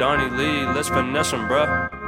Donnie Lee, let's finesse him, bruh.